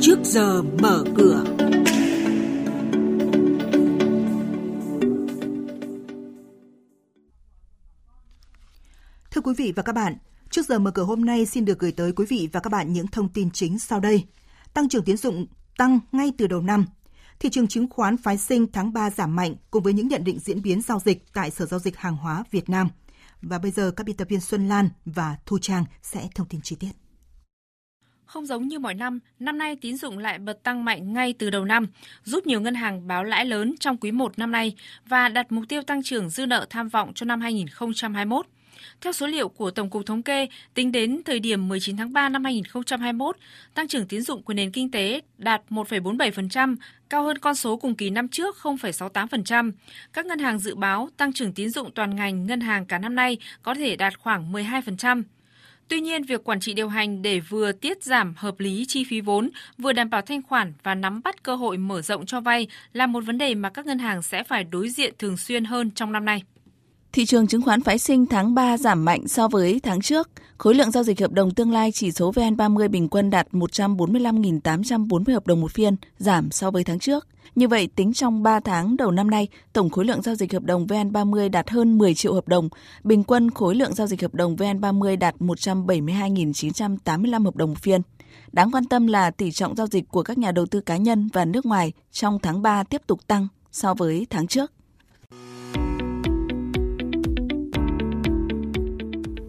trước giờ mở cửa. Thưa quý vị và các bạn, trước giờ mở cửa hôm nay xin được gửi tới quý vị và các bạn những thông tin chính sau đây. Tăng trưởng tiến dụng tăng ngay từ đầu năm. Thị trường chứng khoán phái sinh tháng 3 giảm mạnh cùng với những nhận định diễn biến giao dịch tại Sở Giao dịch Hàng hóa Việt Nam. Và bây giờ các biên tập viên Xuân Lan và Thu Trang sẽ thông tin chi tiết. Không giống như mọi năm, năm nay tín dụng lại bật tăng mạnh ngay từ đầu năm, giúp nhiều ngân hàng báo lãi lớn trong quý 1 năm nay và đặt mục tiêu tăng trưởng dư nợ tham vọng cho năm 2021. Theo số liệu của Tổng cục Thống kê, tính đến thời điểm 19 tháng 3 năm 2021, tăng trưởng tín dụng của nền kinh tế đạt 1,47%, cao hơn con số cùng kỳ năm trước 0,68%. Các ngân hàng dự báo tăng trưởng tín dụng toàn ngành ngân hàng cả năm nay có thể đạt khoảng 12%. Tuy nhiên, việc quản trị điều hành để vừa tiết giảm hợp lý chi phí vốn, vừa đảm bảo thanh khoản và nắm bắt cơ hội mở rộng cho vay là một vấn đề mà các ngân hàng sẽ phải đối diện thường xuyên hơn trong năm nay. Thị trường chứng khoán phái sinh tháng 3 giảm mạnh so với tháng trước. Khối lượng giao dịch hợp đồng tương lai chỉ số VN30 bình quân đạt 145.840 hợp đồng một phiên, giảm so với tháng trước. Như vậy, tính trong 3 tháng đầu năm nay, tổng khối lượng giao dịch hợp đồng VN30 đạt hơn 10 triệu hợp đồng. Bình quân khối lượng giao dịch hợp đồng VN30 đạt 172.985 hợp đồng một phiên. Đáng quan tâm là tỷ trọng giao dịch của các nhà đầu tư cá nhân và nước ngoài trong tháng 3 tiếp tục tăng so với tháng trước.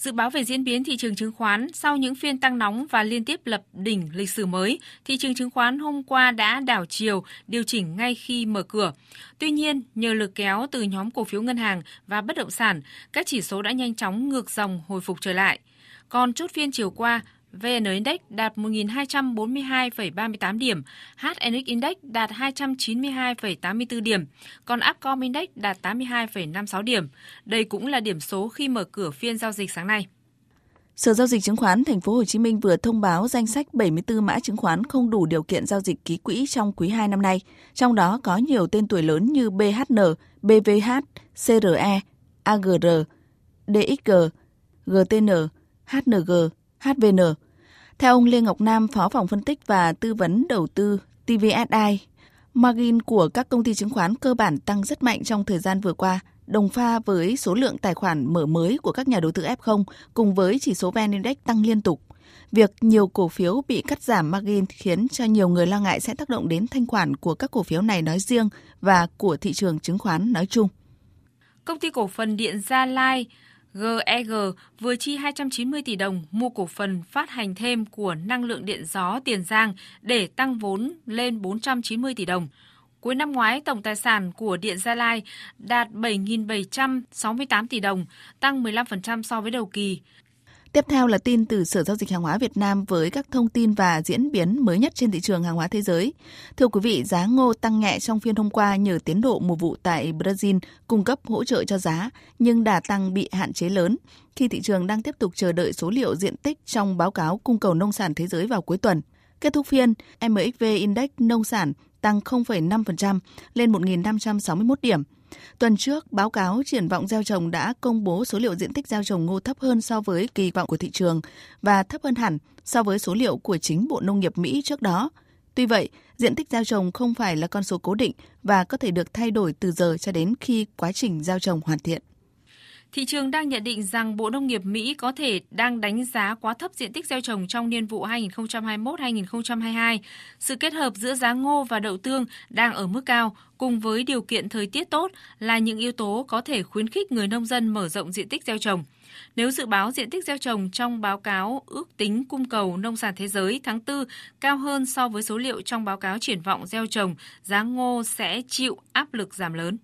Dự báo về diễn biến thị trường chứng khoán sau những phiên tăng nóng và liên tiếp lập đỉnh lịch sử mới, thị trường chứng khoán hôm qua đã đảo chiều, điều chỉnh ngay khi mở cửa. Tuy nhiên, nhờ lực kéo từ nhóm cổ phiếu ngân hàng và bất động sản, các chỉ số đã nhanh chóng ngược dòng hồi phục trở lại. Còn chốt phiên chiều qua, VN Index đạt 1.242,38 điểm, HNX Index đạt 292,84 điểm, còn Upcom Index đạt 82,56 điểm. Đây cũng là điểm số khi mở cửa phiên giao dịch sáng nay. Sở giao dịch chứng khoán Thành phố Hồ Chí Minh vừa thông báo danh sách 74 mã chứng khoán không đủ điều kiện giao dịch ký quỹ trong quý 2 năm nay, trong đó có nhiều tên tuổi lớn như BHN, BVH, CRE, AGR, DXG, GTN, HNG, HVN. Theo ông Lê Ngọc Nam, Phó phòng phân tích và tư vấn đầu tư TVSI, margin của các công ty chứng khoán cơ bản tăng rất mạnh trong thời gian vừa qua, đồng pha với số lượng tài khoản mở mới của các nhà đầu tư F0 cùng với chỉ số VN Index tăng liên tục. Việc nhiều cổ phiếu bị cắt giảm margin khiến cho nhiều người lo ngại sẽ tác động đến thanh khoản của các cổ phiếu này nói riêng và của thị trường chứng khoán nói chung. Công ty cổ phần điện Gia Lai GEG vừa chi 290 tỷ đồng mua cổ phần phát hành thêm của năng lượng điện gió Tiền Giang để tăng vốn lên 490 tỷ đồng. Cuối năm ngoái, tổng tài sản của Điện Gia Lai đạt 7.768 tỷ đồng, tăng 15% so với đầu kỳ. Tiếp theo là tin từ Sở Giao dịch Hàng hóa Việt Nam với các thông tin và diễn biến mới nhất trên thị trường hàng hóa thế giới. Thưa quý vị, giá ngô tăng nhẹ trong phiên hôm qua nhờ tiến độ mùa vụ tại Brazil cung cấp hỗ trợ cho giá, nhưng đà tăng bị hạn chế lớn khi thị trường đang tiếp tục chờ đợi số liệu diện tích trong báo cáo cung cầu nông sản thế giới vào cuối tuần. Kết thúc phiên, MXV Index nông sản tăng 0,5% lên 1.561 điểm, Tuần trước, báo cáo triển vọng gieo trồng đã công bố số liệu diện tích gieo trồng ngô thấp hơn so với kỳ vọng của thị trường và thấp hơn hẳn so với số liệu của chính Bộ Nông nghiệp Mỹ trước đó. Tuy vậy, diện tích gieo trồng không phải là con số cố định và có thể được thay đổi từ giờ cho đến khi quá trình gieo trồng hoàn thiện. Thị trường đang nhận định rằng Bộ Nông nghiệp Mỹ có thể đang đánh giá quá thấp diện tích gieo trồng trong niên vụ 2021-2022. Sự kết hợp giữa giá ngô và đậu tương đang ở mức cao cùng với điều kiện thời tiết tốt là những yếu tố có thể khuyến khích người nông dân mở rộng diện tích gieo trồng. Nếu dự báo diện tích gieo trồng trong báo cáo ước tính cung cầu nông sản thế giới tháng 4 cao hơn so với số liệu trong báo cáo triển vọng gieo trồng, giá ngô sẽ chịu áp lực giảm lớn.